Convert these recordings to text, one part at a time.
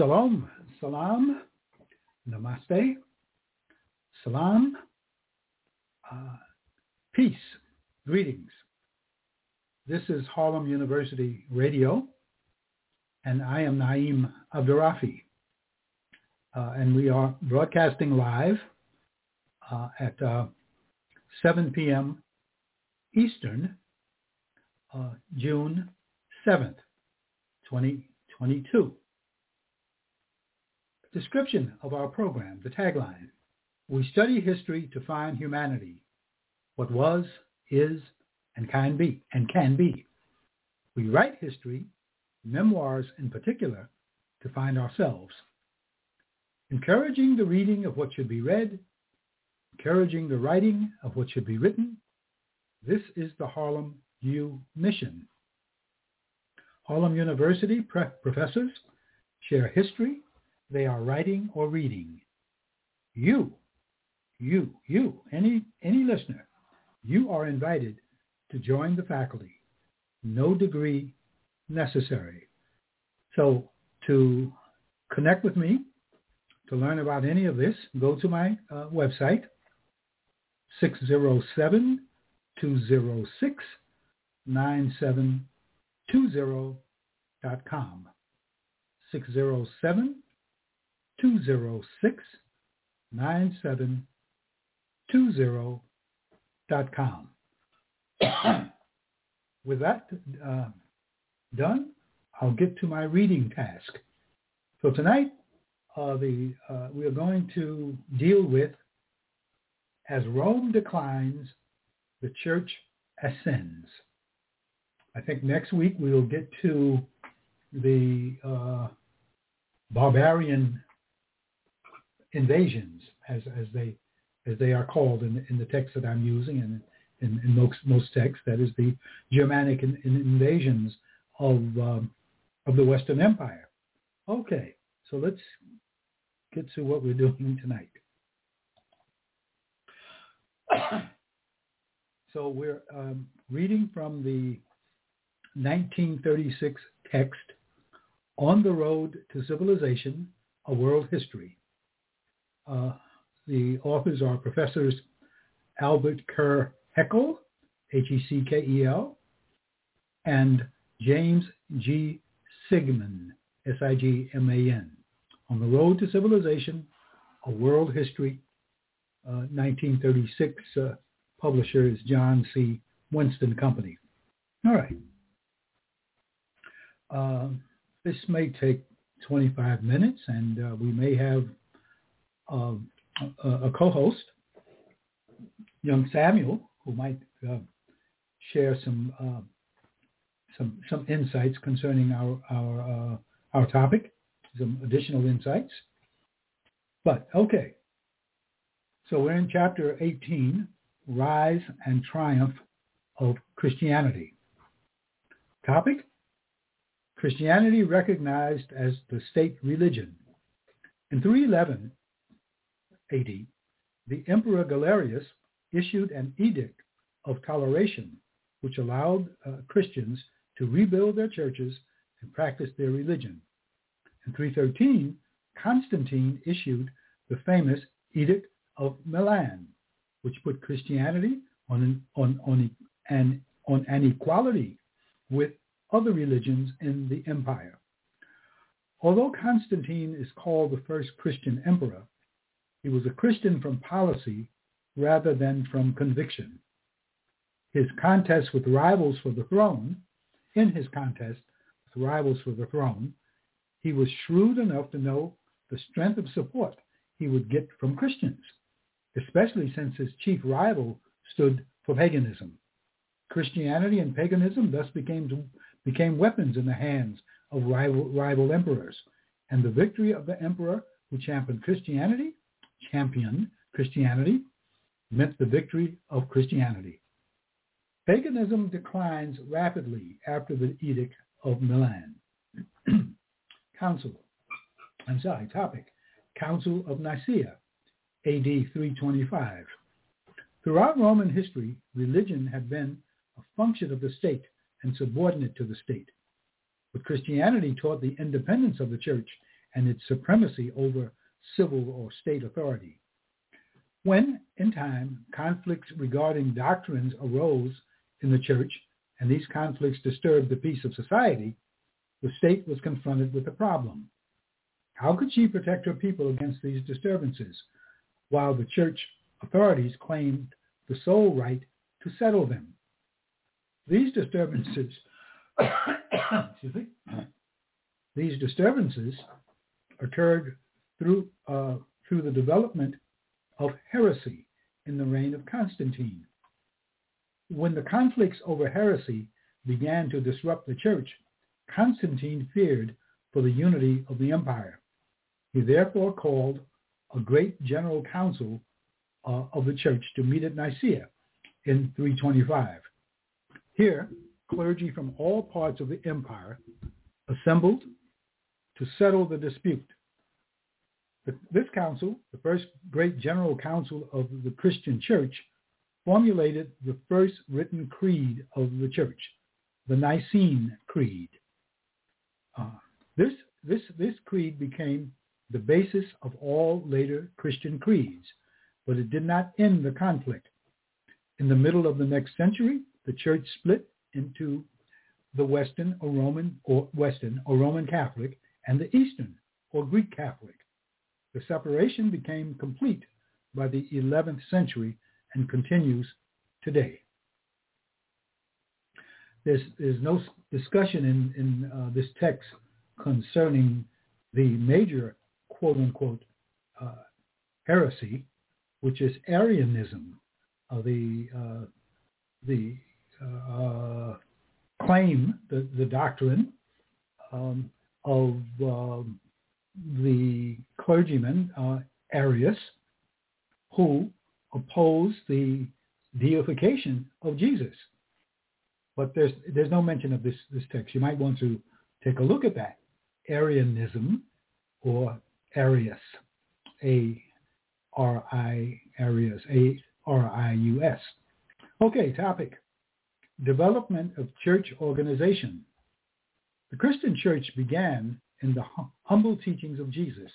Shalom, salam, namaste, salam, uh, peace, greetings. This is Harlem University Radio, and I am Naim Abdurrafi. Uh, and we are broadcasting live uh, at uh, 7 p.m. Eastern, uh, June 7th, 2022. Description of our program, the tagline. We study history to find humanity, what was, is, and can be, and can be. We write history, memoirs in particular, to find ourselves. Encouraging the reading of what should be read, encouraging the writing of what should be written, this is the Harlem U mission. Harlem University professors share history. They are writing or reading. You, you, you, any, any listener, you are invited to join the faculty. No degree necessary. So to connect with me, to learn about any of this, go to my uh, website, 607 206 9720.com. 607 206 9720.com. With that uh, done, I'll get to my reading task. So tonight, uh, the, uh, we are going to deal with As Rome Declines, the Church Ascends. I think next week we will get to the uh, barbarian invasions, as, as they as they are called in, in the text that I'm using, and in, in most, most texts, that is the Germanic in, in invasions of um, of the Western Empire. Okay, so let's get to what we're doing tonight. so we're um, reading from the 1936 text, On the Road to Civilization, A World History. Uh, the authors are Professors Albert Kerr Heckel, H-E-C-K-E-L, and James G. Sigman, S-I-G-M-A-N. On the Road to Civilization, A World History, uh, 1936. Uh, publisher is John C. Winston Company. All right. Uh, this may take 25 minutes, and uh, we may have uh, a, a, co-host, young Samuel, who might uh, share some uh, some some insights concerning our our uh, our topic, some additional insights. But okay, so we're in chapter 18, Rise and Triumph of Christianity. Topic: Christianity recognized as the state religion. In 311 AD, the Emperor Galerius issued an edict of toleration which allowed uh, Christians to rebuild their churches and practice their religion. In 313, Constantine issued the famous Edict of Milan, which put Christianity on an, on, on, an, on an equality with other religions in the empire. Although Constantine is called the first Christian emperor, he was a Christian from policy rather than from conviction. His contest with rivals for the throne, in his contest with rivals for the throne, he was shrewd enough to know the strength of support he would get from Christians, especially since his chief rival stood for paganism. Christianity and paganism thus became became weapons in the hands of rival, rival emperors. And the victory of the emperor who championed Christianity, championed Christianity, meant the victory of Christianity. Paganism declines rapidly after the Edict of Milan. Council, I'm sorry, topic, Council of Nicaea, AD 325. Throughout Roman history, religion had been a function of the state and subordinate to the state. But Christianity taught the independence of the church and its supremacy over civil or state authority. When, in time, conflicts regarding doctrines arose in the church, and these conflicts disturbed the peace of society, the state was confronted with a problem. How could she protect her people against these disturbances, while the church authorities claimed the sole right to settle them? These disturbances, these disturbances occurred through uh, through the development of heresy in the reign of Constantine. When the conflicts over heresy began to disrupt the church, Constantine feared for the unity of the empire. He therefore called a great general council uh, of the church to meet at Nicaea in 325. Here, clergy from all parts of the empire assembled to settle the dispute this council, the first great general council of the Christian church, formulated the first written creed of the church, the Nicene Creed. Uh, this, this, this creed became the basis of all later Christian creeds, but it did not end the conflict. In the middle of the next century, the church split into the Western or Roman or Western or Roman Catholic and the Eastern or Greek Catholic. The separation became complete by the 11th century and continues today. There's, there's no discussion in, in uh, this text concerning the major quote-unquote uh, heresy, which is Arianism, uh, the, uh, the uh, claim, the, the doctrine um, of um, the clergyman, uh, Arius, who opposed the deification of Jesus. But there's, there's no mention of this, this text. You might want to take a look at that. Arianism or Arius, A-R-I, Arius, A-R-I-U-S. Okay, topic. Development of church organization. The Christian church began in the humble teachings of Jesus.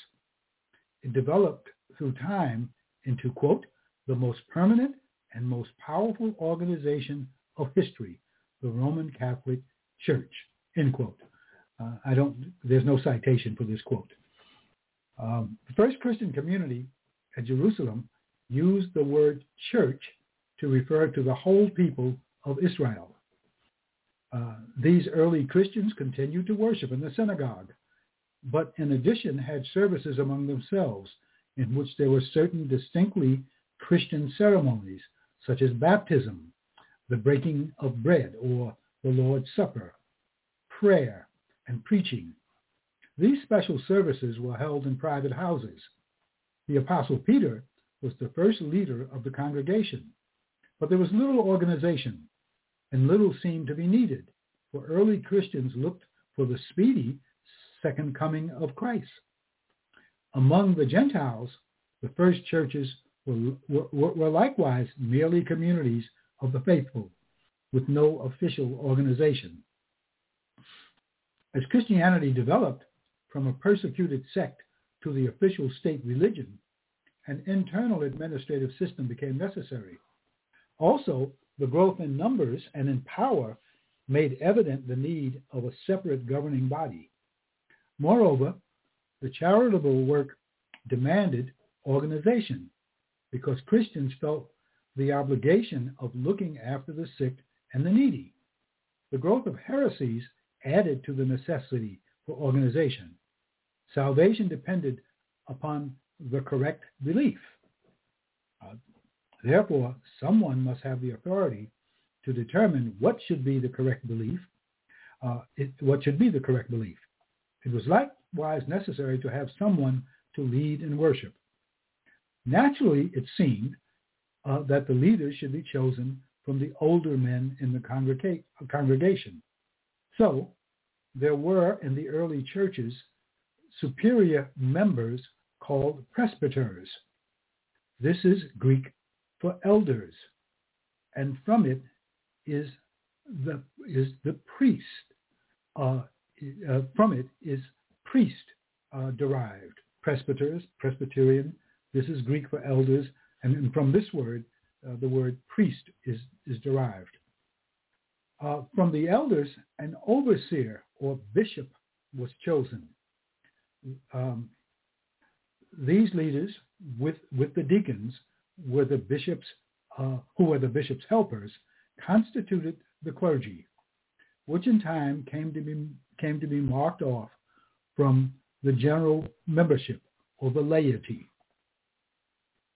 It developed through time into, quote, the most permanent and most powerful organization of history, the Roman Catholic Church, end quote. Uh, I don't, there's no citation for this quote. Um, the first Christian community at Jerusalem used the word church to refer to the whole people of Israel. Uh, these early Christians continued to worship in the synagogue but in addition had services among themselves in which there were certain distinctly Christian ceremonies, such as baptism, the breaking of bread or the Lord's Supper, prayer, and preaching. These special services were held in private houses. The Apostle Peter was the first leader of the congregation, but there was little organization and little seemed to be needed, for early Christians looked for the speedy second coming of Christ. Among the Gentiles, the first churches were, were, were likewise merely communities of the faithful with no official organization. As Christianity developed from a persecuted sect to the official state religion, an internal administrative system became necessary. Also, the growth in numbers and in power made evident the need of a separate governing body. Moreover, the charitable work demanded organization because Christians felt the obligation of looking after the sick and the needy. The growth of heresies added to the necessity for organization. Salvation depended upon the correct belief. Uh, therefore, someone must have the authority to determine what should be the correct belief, uh, it, what should be the correct belief. It was likewise necessary to have someone to lead in worship. Naturally, it seemed uh, that the leaders should be chosen from the older men in the congrega- congregation. So there were in the early churches superior members called presbyters. This is Greek for elders, and from it is the is the priest. Uh, uh, from it is priest uh, derived. Presbyters, Presbyterian, this is Greek for elders, and, and from this word, uh, the word priest is, is derived. Uh, from the elders, an overseer or bishop was chosen. Um, these leaders, with, with the deacons, were the bishops, uh, who were the bishop's helpers, constituted the clergy, which in time came to be, came to be marked off from the general membership or the laity.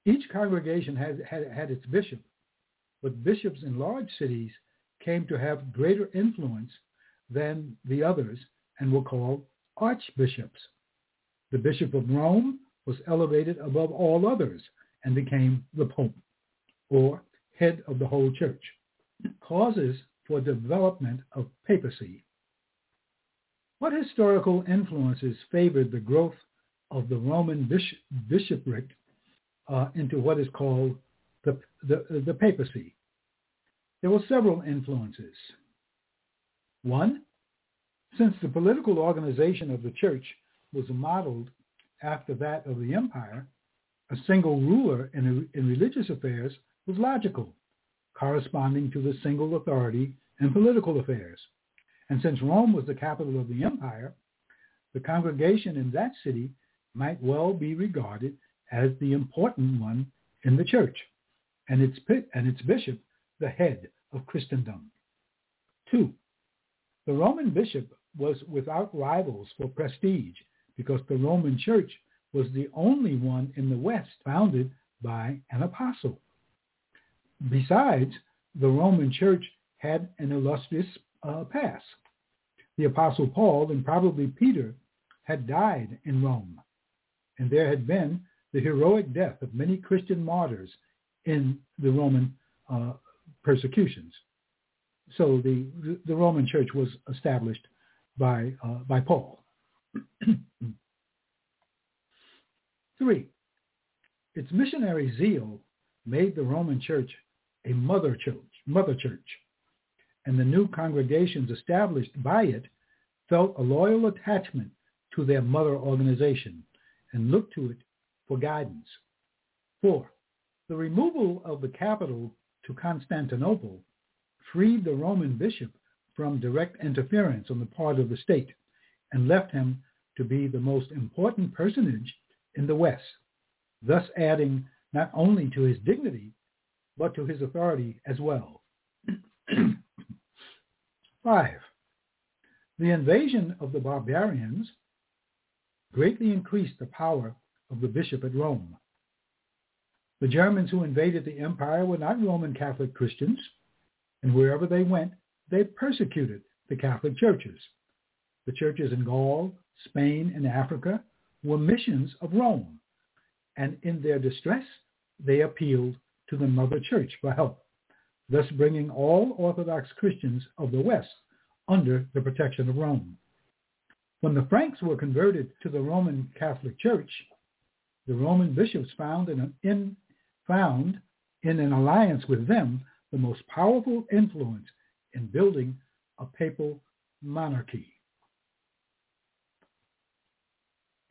Each congregation had, had, had its bishop, but bishops in large cities came to have greater influence than the others and were called archbishops. The bishop of Rome was elevated above all others and became the pope, or head of the whole church. Causes for development of papacy. What historical influences favored the growth of the Roman bishopric uh, into what is called the, the, the papacy? There were several influences. One, since the political organization of the church was modeled after that of the empire, a single ruler in, in religious affairs was logical, corresponding to the single authority in political affairs. And since Rome was the capital of the empire, the congregation in that city might well be regarded as the important one in the church, and its, and its bishop the head of Christendom. Two, the Roman bishop was without rivals for prestige because the Roman church was the only one in the West founded by an apostle. Besides, the Roman church had an illustrious uh, past. The apostle Paul and probably Peter had died in Rome, and there had been the heroic death of many Christian martyrs in the Roman uh, persecutions. So the, the Roman church was established by, uh, by Paul. Three, its missionary zeal made the Roman church a mother church, mother church, and the new congregations established by it felt a loyal attachment to their mother organization and looked to it for guidance. Four, the removal of the capital to Constantinople freed the Roman bishop from direct interference on the part of the state and left him to be the most important personage in the West, thus adding not only to his dignity, but to his authority as well. Five, the invasion of the barbarians greatly increased the power of the bishop at Rome. The Germans who invaded the empire were not Roman Catholic Christians, and wherever they went, they persecuted the Catholic churches. The churches in Gaul, Spain, and Africa were missions of Rome, and in their distress, they appealed to the Mother Church for help, thus bringing all Orthodox Christians of the West under the protection of Rome. When the Franks were converted to the Roman Catholic Church, the Roman bishops found in, in found in an alliance with them the most powerful influence in building a papal monarchy.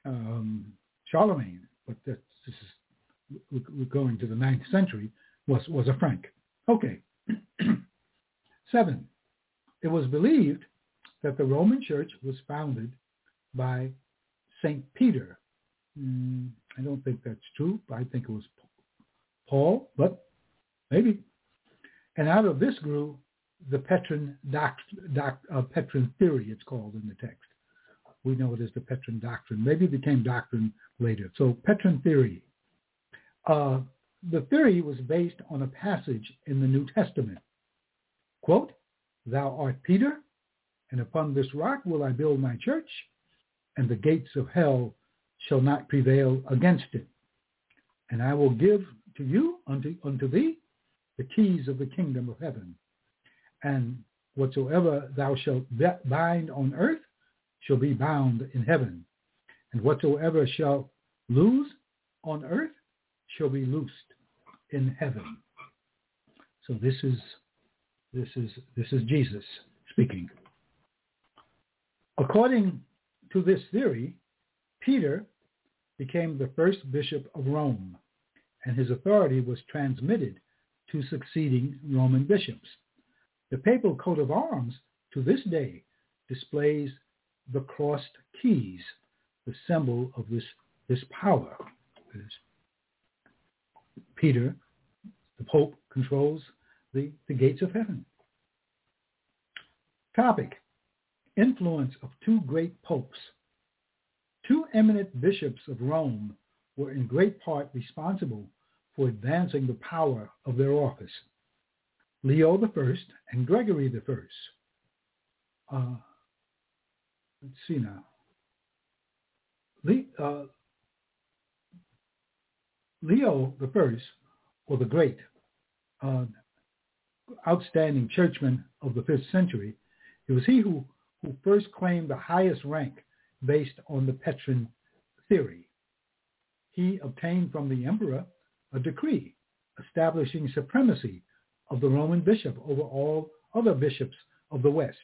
Um, Charlemagne, but this is we're going to the ninth century, was, was a Frank. Okay. Seven, it was believed that the Roman Church was founded by St. Peter. Mm, I don't think that's true. I think it was Paul, but maybe. And out of this grew the Petrine, doc, uh, Petrine theory, it's called in the text. We know it as the Petrine doctrine. Maybe it became doctrine later. So Petrine theory. Uh, the theory was based on a passage in the New Testament. Quote, Thou art Peter, and upon this rock will I build my church, and the gates of hell shall not prevail against it. And I will give to you, unto, unto thee, the keys of the kingdom of heaven. And whatsoever thou shalt bind on earth shall be bound in heaven. And whatsoever shall loose on earth shall be loosed in heaven. So this is this is this is Jesus speaking. According to this theory, Peter became the first bishop of Rome, and his authority was transmitted to succeeding Roman bishops. The papal coat of arms to this day displays the crossed keys, the symbol of this, this power. Peter, the Pope, controls the, the gates of heaven. Topic, influence of two great popes. Two eminent bishops of Rome were in great part responsible for advancing the power of their office. Leo I and Gregory I. Uh, let's see now. Le, uh, Leo I, or the Great, uh, outstanding churchman of the fifth century, it was he who, who first claimed the highest rank based on the Petrine theory. He obtained from the emperor a decree establishing supremacy of the Roman bishop over all other bishops of the West.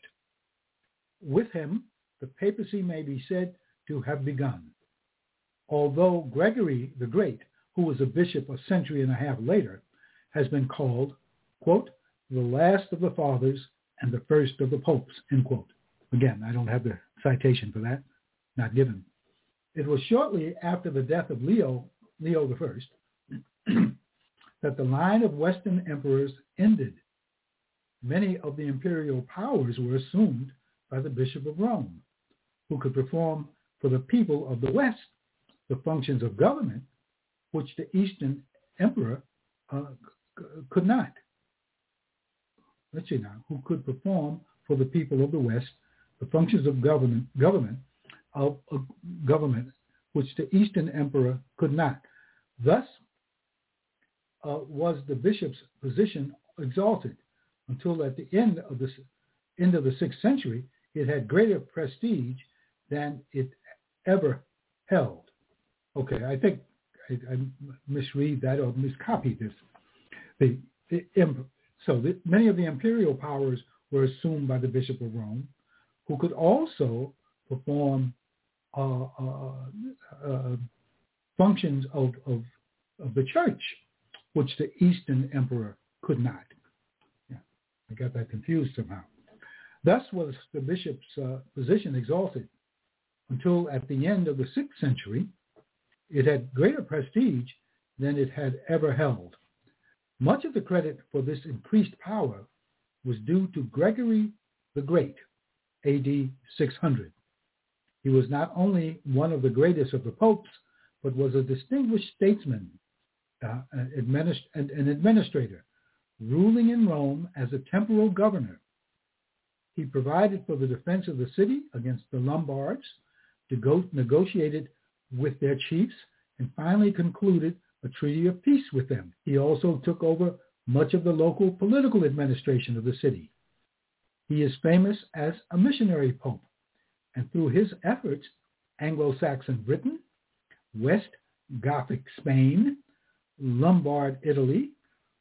With him, the papacy may be said to have begun. Although Gregory the Great, who was a bishop a century and a half later, has been called, quote, the last of the fathers and the first of the popes, end quote. Again, I don't have the citation for that, not given. It was shortly after the death of Leo, Leo I, that the line of Western emperors ended. Many of the imperial powers were assumed by the Bishop of Rome, who could perform for the people of the West the functions of government which the Eastern emperor uh, could not. Let's see now, who could perform for the people of the West the functions of government, government of, of government which the Eastern emperor could not. Thus uh, was the bishop's position exalted until at the end of the end of the sixth century, it had greater prestige than it ever held. Okay, I think I, I misread that or miscopy this. The, the so the, many of the imperial powers were assumed by the Bishop of Rome, who could also perform uh, uh, uh, functions of, of, of the church, which the Eastern emperor could not. Yeah, I got that confused somehow. Thus was the bishop's uh, position exalted until at the end of the sixth century, it had greater prestige than it had ever held. Much of the credit for this increased power was due to Gregory the Great, AD 600. He was not only one of the greatest of the popes, but was a distinguished statesman uh, administ- and an administrator, ruling in Rome as a temporal governor. He provided for the defense of the city against the Lombards, go- negotiated with their chiefs, and finally concluded a treaty of peace with them. He also took over much of the local political administration of the city. He is famous as a missionary pope, and through his efforts, Anglo-Saxon Britain, West Gothic Spain, Lombard Italy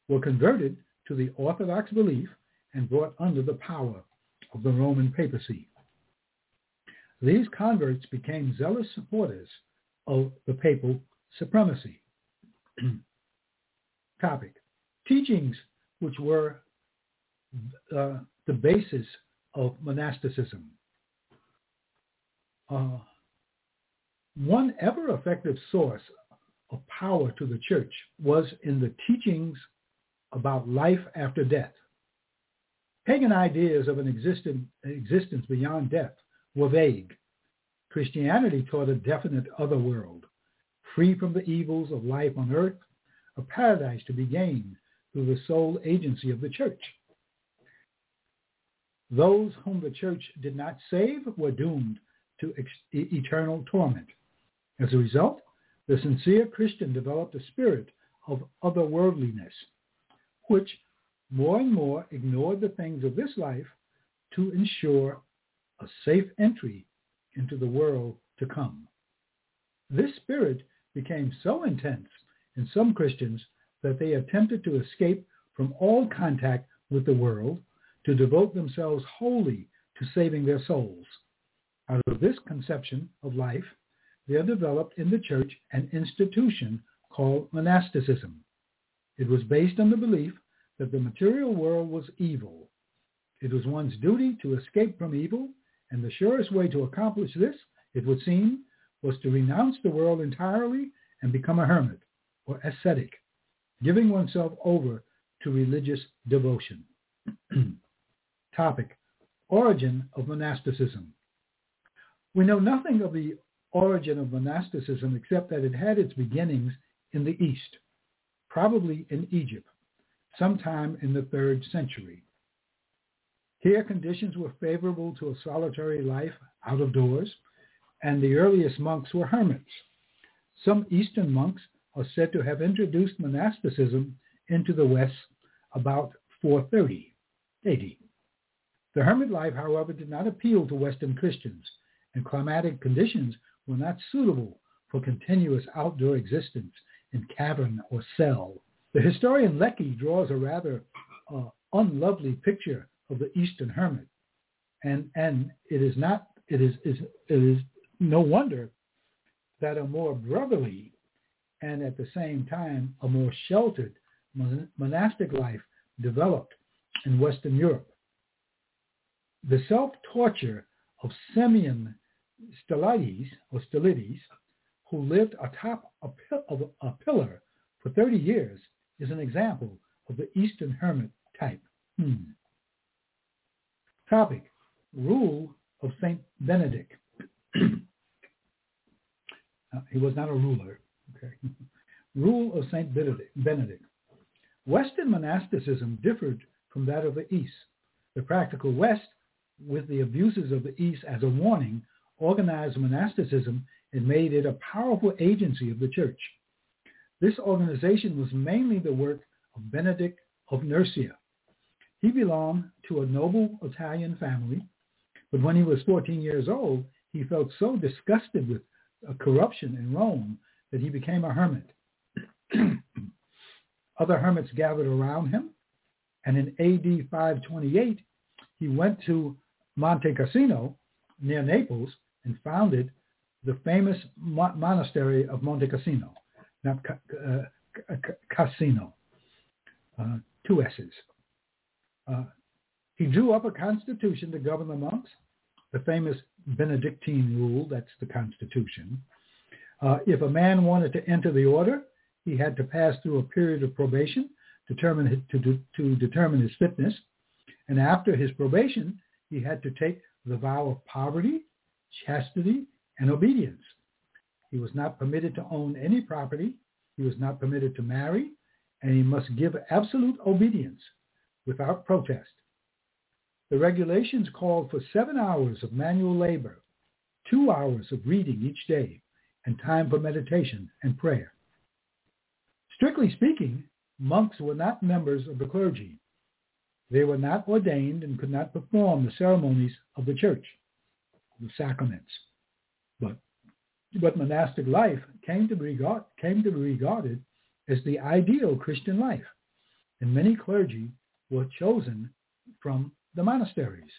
were converted to the Orthodox belief and brought under the power of the Roman papacy. These converts became zealous supporters of the papal supremacy. Topic. Teachings which were uh, the basis of monasticism. Uh, one ever effective source of power to the church was in the teachings about life after death. Pagan ideas of an existence beyond death were vague. Christianity taught a definite other world, free from the evils of life on earth, a paradise to be gained through the sole agency of the church. Those whom the church did not save were doomed to ex- eternal torment. As a result, the sincere Christian developed a spirit of otherworldliness, which more and more ignored the things of this life to ensure a safe entry into the world to come. This spirit became so intense in some Christians that they attempted to escape from all contact with the world to devote themselves wholly to saving their souls. Out of this conception of life, there developed in the church an institution called monasticism. It was based on the belief that the material world was evil. It was one's duty to escape from evil, and the surest way to accomplish this, it would seem, was to renounce the world entirely and become a hermit or ascetic, giving oneself over to religious devotion. Topic, Origin of Monasticism. We know nothing of the origin of monasticism except that it had its beginnings in the East, probably in Egypt, sometime in the third century. Here conditions were favorable to a solitary life out of doors, and the earliest monks were hermits. Some Eastern monks are said to have introduced monasticism into the West about 430 AD. The hermit life, however, did not appeal to Western Christians, and climatic conditions were not suitable for continuous outdoor existence in cavern or cell. The historian Lecky draws a rather uh, unlovely picture of the Eastern hermit, and and it is not it is, is it is no wonder that a more brotherly and at the same time a more sheltered monastic life developed in Western Europe. The self-torture of Simeon Stylites, or who lived atop a, of a pillar for 30 years, is an example of the Eastern hermit type. Hmm. Topic, Rule of St. Benedict. uh, he was not a ruler. Okay. Rule of St. Benedict. Western monasticism differed from that of the East. The practical West, with the abuses of the East as a warning, organized monasticism and made it a powerful agency of the church. This organization was mainly the work of Benedict of Nursia. He belonged to a noble Italian family, but when he was 14 years old, he felt so disgusted with corruption in Rome that he became a hermit. Other hermits gathered around him, and in AD 528, he went to Monte Cassino near Naples and founded the famous mo- monastery of Monte Cassino, not uh, Cassino, uh, two S's. Uh, he drew up a constitution to govern the monks, the famous Benedictine rule, that's the constitution. Uh, if a man wanted to enter the order, he had to pass through a period of probation determine his, to, to determine his fitness. And after his probation, he had to take the vow of poverty, chastity, and obedience. He was not permitted to own any property. He was not permitted to marry, and he must give absolute obedience without protest. The regulations called for seven hours of manual labor, two hours of reading each day, and time for meditation and prayer. Strictly speaking, monks were not members of the clergy. They were not ordained and could not perform the ceremonies of the church, the sacraments. But, but monastic life came to, be regard, came to be regarded as the ideal Christian life, and many clergy were chosen from the monasteries.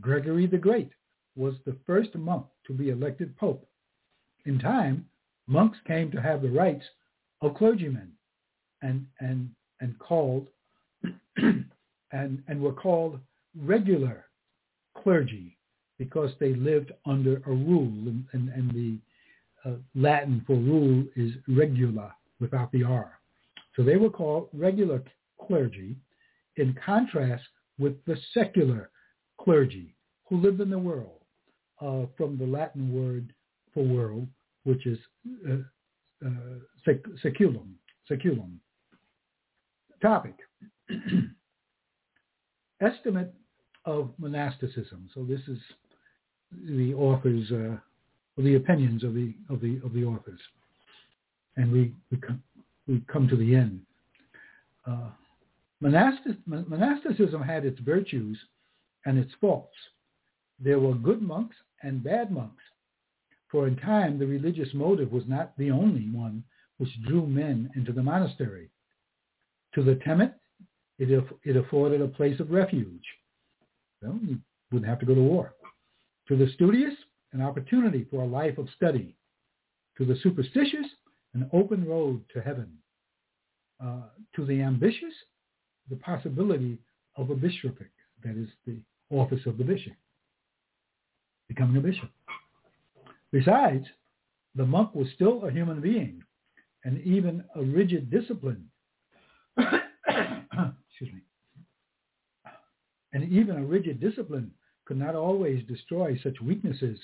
Gregory the Great was the first monk to be elected pope. In time, monks came to have the rights of clergymen and, and, and called and, and were called regular clergy because they lived under a rule and, and, and the uh, Latin for rule is regula without the R. So they were called regular clergy in contrast with the secular clergy who lived in the world uh, from the Latin word for world, which is uh, uh, seculum. Seculum. Topic. Estimate of monasticism. So this is the authors, uh, the opinions of the of the of the authors, and we we come, we come to the end. Monastic, monasticism had its virtues and its faults. There were good monks and bad monks. For in time, the religious motive was not the only one which drew men into the monastery. To the timid, it, it afforded a place of refuge. Well, you wouldn't have to go to war. To the studious, an opportunity for a life of study. To the superstitious, an open road to heaven. Uh, to the ambitious, the possibility of a bishopric, that is the office of the bishop, becoming a bishop. Besides, the monk was still a human being and even a rigid discipline. Excuse me. And even a rigid discipline could not always destroy such weaknesses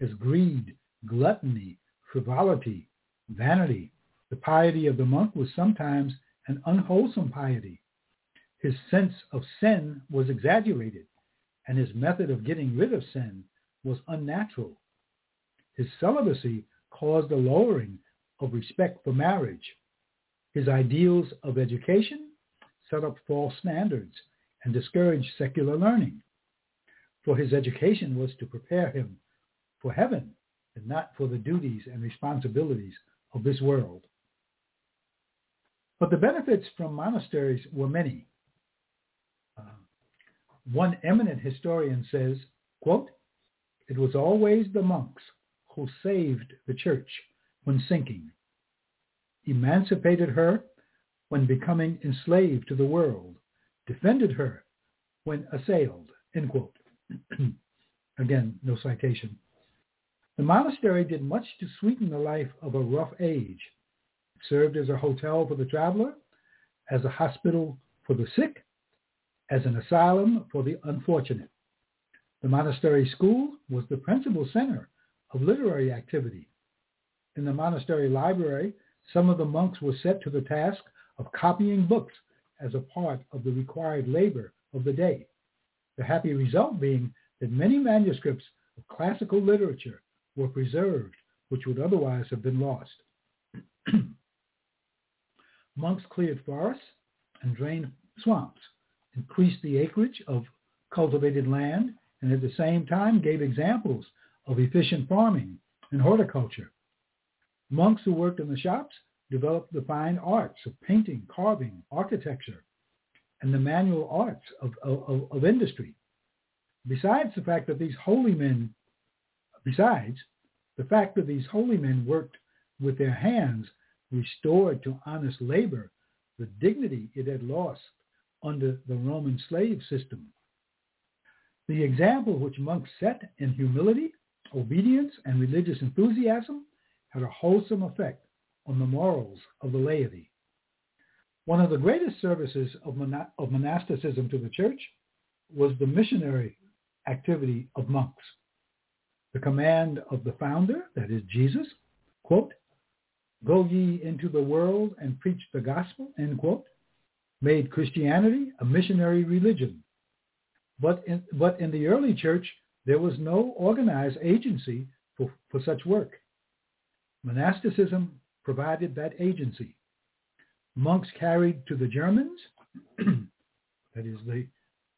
as greed, gluttony, frivolity, vanity. The piety of the monk was sometimes an unwholesome piety. His sense of sin was exaggerated, and his method of getting rid of sin was unnatural. His celibacy caused a lowering of respect for marriage. His ideals of education set up false standards and discouraged secular learning. For his education was to prepare him for heaven and not for the duties and responsibilities of this world. But the benefits from monasteries were many. One eminent historian says, quote, it was always the monks who saved the church when sinking, emancipated her when becoming enslaved to the world, defended her when assailed, end quote. Again, no citation. The monastery did much to sweeten the life of a rough age. It served as a hotel for the traveler, as a hospital for the sick, as an asylum for the unfortunate. The monastery school was the principal center of literary activity. In the monastery library, some of the monks were set to the task of copying books as a part of the required labor of the day. The happy result being that many manuscripts of classical literature were preserved, which would otherwise have been lost. Monks cleared forests and drained swamps, increased the acreage of cultivated land, and at the same time gave examples of efficient farming and horticulture. Monks who worked in the shops developed the fine arts of painting, carving, architecture, and the manual arts of, of, of industry. Besides the fact that these holy men, besides the fact that these holy men worked with their hands restored to honest labor the dignity it had lost under the Roman slave system. The example which monks set in humility obedience and religious enthusiasm had a wholesome effect on the morals of the laity. One of the greatest services of, mon- of monasticism to the church was the missionary activity of monks. The command of the founder, that is Jesus, quote, go ye into the world and preach the gospel, end quote, made Christianity a missionary religion. But in, but in the early church, there was no organized agency for, for such work. Monasticism provided that agency. Monks carried to the Germans, that is the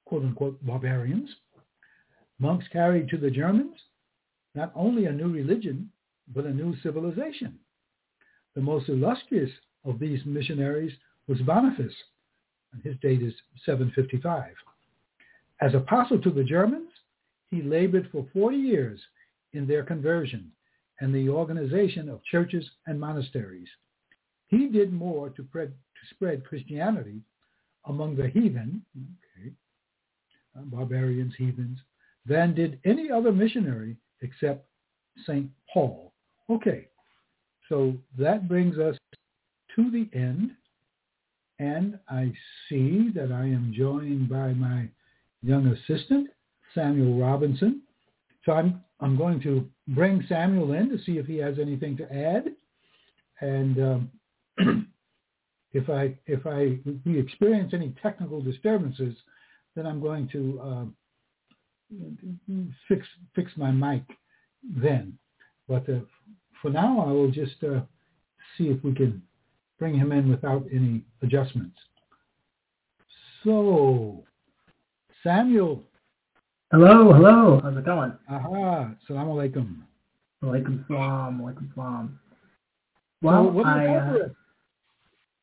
quote-unquote barbarians, monks carried to the Germans not only a new religion, but a new civilization. The most illustrious of these missionaries was Boniface, his date is 755. As apostle to the Germans, he labored for 40 years in their conversion and the organization of churches and monasteries. He did more to, spread, to spread Christianity among the heathen, okay, uh, barbarians, heathens, than did any other missionary except St. Paul. Okay, so that brings us to the end. And I see that I am joined by my young assistant, Samuel Robinson. So I'm I'm going to bring Samuel in to see if he has anything to add, and um, if I if I we experience any technical disturbances, then I'm going to uh, fix fix my mic then. But uh, for now, I will just uh, see if we can bring him in without any adjustments. So, Samuel Hello, hello. How's it going? Aha. Assalamu alaikum. Alaikum salam. Alaikum salam. Well, so I, uh,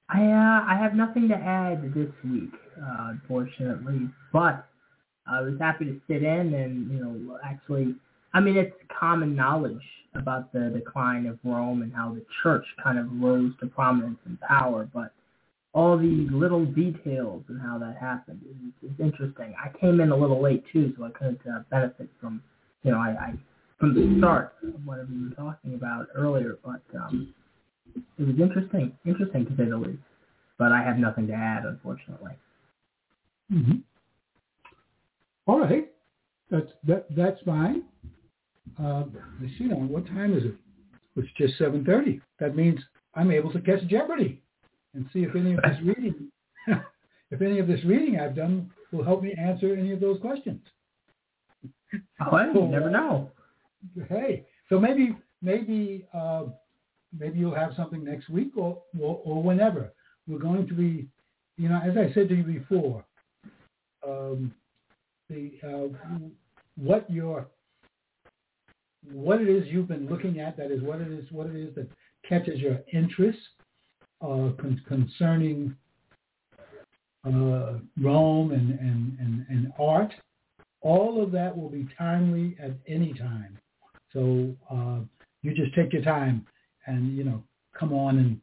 I, uh, I have nothing to add this week, uh, unfortunately, but I was happy to sit in and, you know, actually I mean, it's common knowledge about the decline of Rome and how the church kind of rose to prominence and power, but all these little details and how that happened is, is interesting. I came in a little late too, so I couldn't uh, benefit from, you know, I, I from the start of whatever you were talking about earlier, but um, it was interesting, interesting to say the least. But I have nothing to add, unfortunately. Mm-hmm. All right, that's that that's fine. Uh, let's see now. What time is it? It's just seven thirty. That means I'm able to catch Jeopardy and see if any of this reading, if any of this reading I've done will help me answer any of those questions. Oh, you never know. Hey, so maybe maybe uh, maybe you'll have something next week or, or or whenever. We're going to be, you know, as I said to you before, um, the uh, what your what it is you've been looking at. That is what it is. What it is that catches your interest uh, con- concerning uh, Rome and, and, and, and art. All of that will be timely at any time. So uh, you just take your time and you know come on and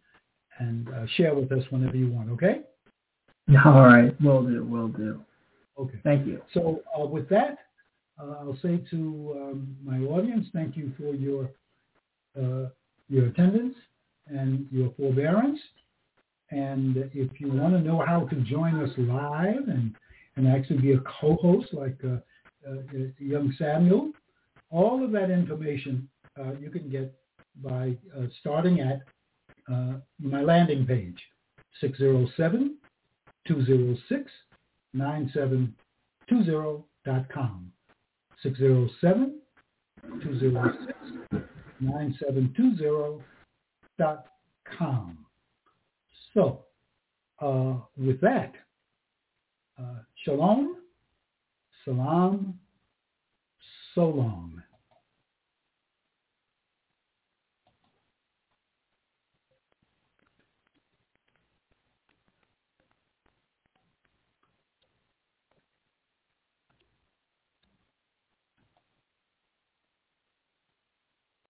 and uh, share with us whenever you want. Okay. All right, will do, will do. Okay. Thank you. So uh, with that, I'll say to um, my audience, thank you for your uh, your attendance and your forbearance. And if you want to know how to join us live and, and actually be a co-host like uh, uh, young Samuel, all of that information uh, you can get by uh, starting at uh, my landing page, 607-206-9720.com. 607-206-9720.com. So, uh, with that, uh, shalom, salam, so long.